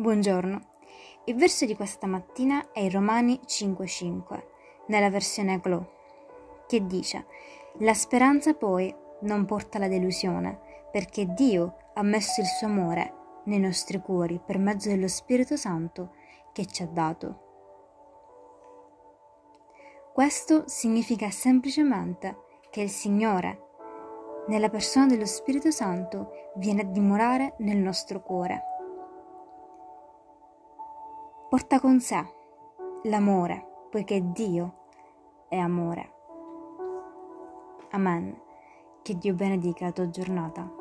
Buongiorno. Il verso di questa mattina è in Romani 5:5, nella versione Glow, che dice: La speranza poi non porta alla delusione, perché Dio ha messo il suo amore nei nostri cuori per mezzo dello Spirito Santo che ci ha dato. Questo significa semplicemente che il Signore, nella persona dello Spirito Santo, viene a dimorare nel nostro cuore porta con sé l'amore, poiché Dio è amore. Amen. Che Dio benedica la tua giornata.